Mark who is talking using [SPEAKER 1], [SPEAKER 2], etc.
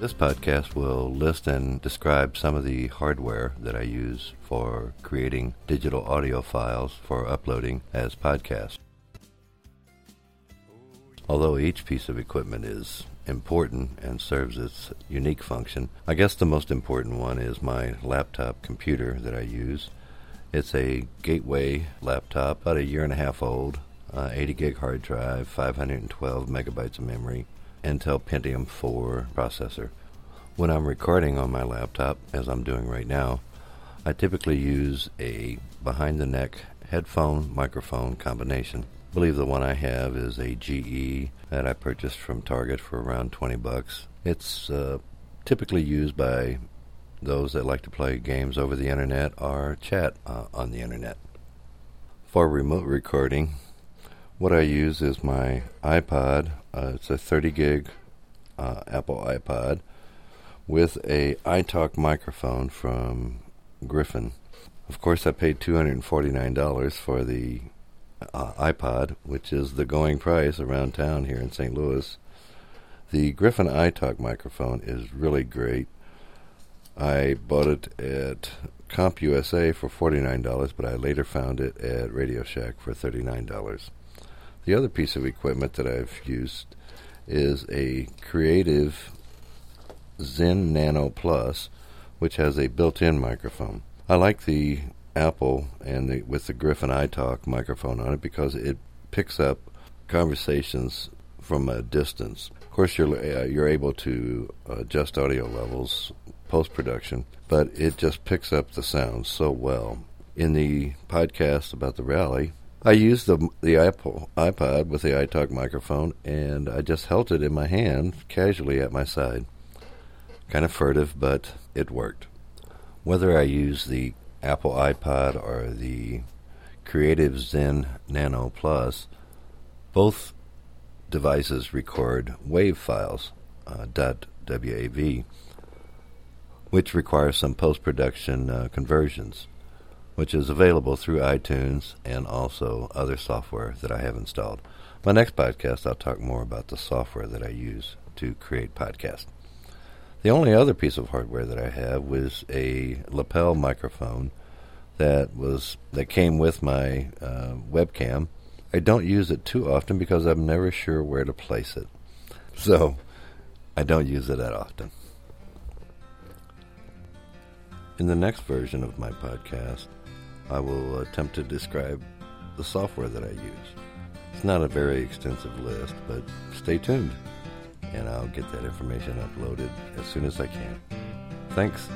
[SPEAKER 1] This podcast will list and describe some of the hardware that I use for creating digital audio files for uploading as podcasts. Although each piece of equipment is important and serves its unique function, I guess the most important one is my laptop computer that I use. It's a Gateway laptop, about a year and a half old, uh, 80 gig hard drive, 512 megabytes of memory, Intel Pentium 4 processor. When I'm recording on my laptop, as I'm doing right now, I typically use a behind the neck headphone microphone combination. I believe the one I have is a GE that I purchased from Target for around 20 bucks. It's uh, typically used by those that like to play games over the internet or chat uh, on the internet. For remote recording, what I use is my iPod. Uh, it's a 30 gig uh, Apple iPod with a iTalk microphone from Griffin. Of course, I paid $249 for the uh, iPod, which is the going price around town here in St. Louis. The Griffin iTalk microphone is really great. I bought it at CompUSA for $49, but I later found it at Radio Shack for $39. The other piece of equipment that I've used is a Creative Zen Nano Plus, which has a built-in microphone. I like the Apple and the, with the Griffin iTalk microphone on it because it picks up conversations from a distance. Of course, you're uh, you're able to adjust audio levels post production, but it just picks up the sound so well. In the podcast about the rally, I used the the Apple iPod with the iTalk microphone, and I just held it in my hand casually at my side. Kind of furtive, but it worked. Whether I use the Apple iPod or the Creative Zen Nano Plus, both devices record WAV files, uh, .wav, which require some post-production uh, conversions which is available through iTunes and also other software that I have installed. My next podcast, I'll talk more about the software that I use to create podcasts. The only other piece of hardware that I have was a lapel microphone that was that came with my uh, webcam. I don't use it too often because I'm never sure where to place it, so I don't use it that often. In the next version of my podcast, I will attempt to describe the software that I use. It's not a very extensive list, but stay tuned, and I'll get that information uploaded as soon as I can. Thanks.